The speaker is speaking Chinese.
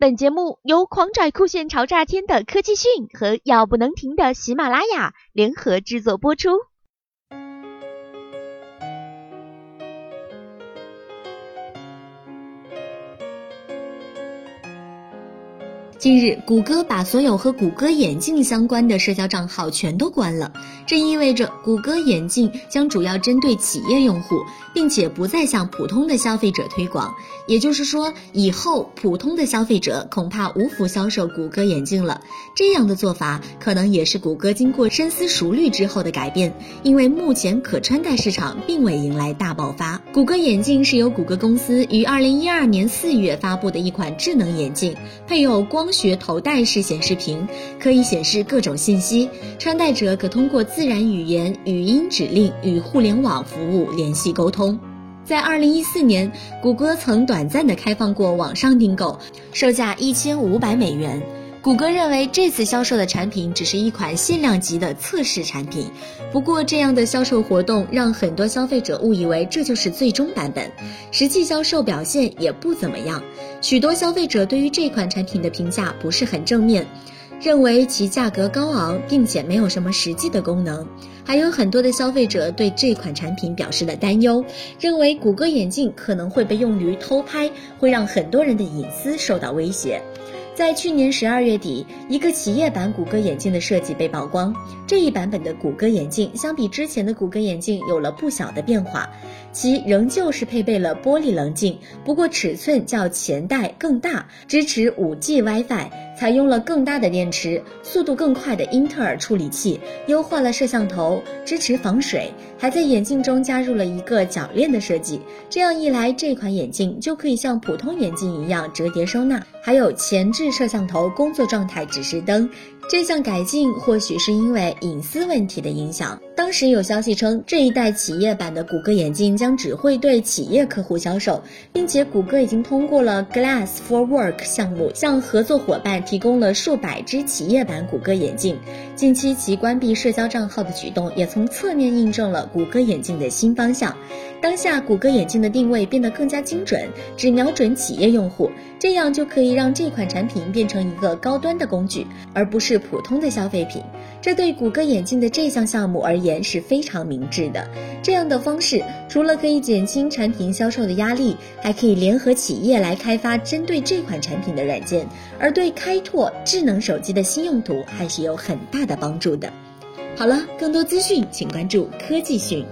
本节目由狂拽酷炫潮炸天的科技讯和要不能停的喜马拉雅联合制作播出。近日，谷歌把所有和谷歌眼镜相关的社交账号全都关了，这意味着谷歌眼镜将主要针对企业用户，并且不再向普通的消费者推广。也就是说，以后普通的消费者恐怕无福销售谷歌眼镜了。这样的做法可能也是谷歌经过深思熟虑之后的改变，因为目前可穿戴市场并未迎来大爆发。谷歌眼镜是由谷歌公司于二零一二年四月发布的一款智能眼镜，配有光。学头戴式显示屏可以显示各种信息，穿戴者可通过自然语言语音指令与互联网服务联系沟通。在二零一四年，谷歌曾短暂的开放过网上订购，售价一千五百美元。谷歌认为这次销售的产品只是一款限量级的测试产品，不过这样的销售活动让很多消费者误以为这就是最终版本，实际销售表现也不怎么样。许多消费者对于这款产品的评价不是很正面，认为其价格高昂，并且没有什么实际的功能。还有很多的消费者对这款产品表示了担忧，认为谷歌眼镜可能会被用于偷拍，会让很多人的隐私受到威胁。在去年十二月底，一个企业版谷歌眼镜的设计被曝光。这一版本的谷歌眼镜相比之前的谷歌眼镜有了不小的变化，其仍旧是配备了玻璃棱镜，不过尺寸较前代更大，支持 5G WiFi，采用了更大的电池，速度更快的英特尔处理器，优化了摄像头，支持防水，还在眼镜中加入了一个铰链的设计。这样一来，这款眼镜就可以像普通眼镜一样折叠收纳，还有前置。摄像头工作状态指示灯，这项改进或许是因为隐私问题的影响。当时有消息称，这一代企业版的谷歌眼镜将只会对企业客户销售，并且谷歌已经通过了 Glass for Work 项目，向合作伙伴提供了数百只企业版谷歌眼镜。近期其关闭社交账号的举动，也从侧面印证了谷歌眼镜的新方向。当下，谷歌眼镜的定位变得更加精准，只瞄准企业用户，这样就可以让这款产品品变成一个高端的工具，而不是普通的消费品。这对谷歌眼镜的这项项目而言是非常明智的。这样的方式除了可以减轻产品销售的压力，还可以联合企业来开发针对这款产品的软件，而对开拓智能手机的新用途还是有很大的帮助的。好了，更多资讯请关注科技讯。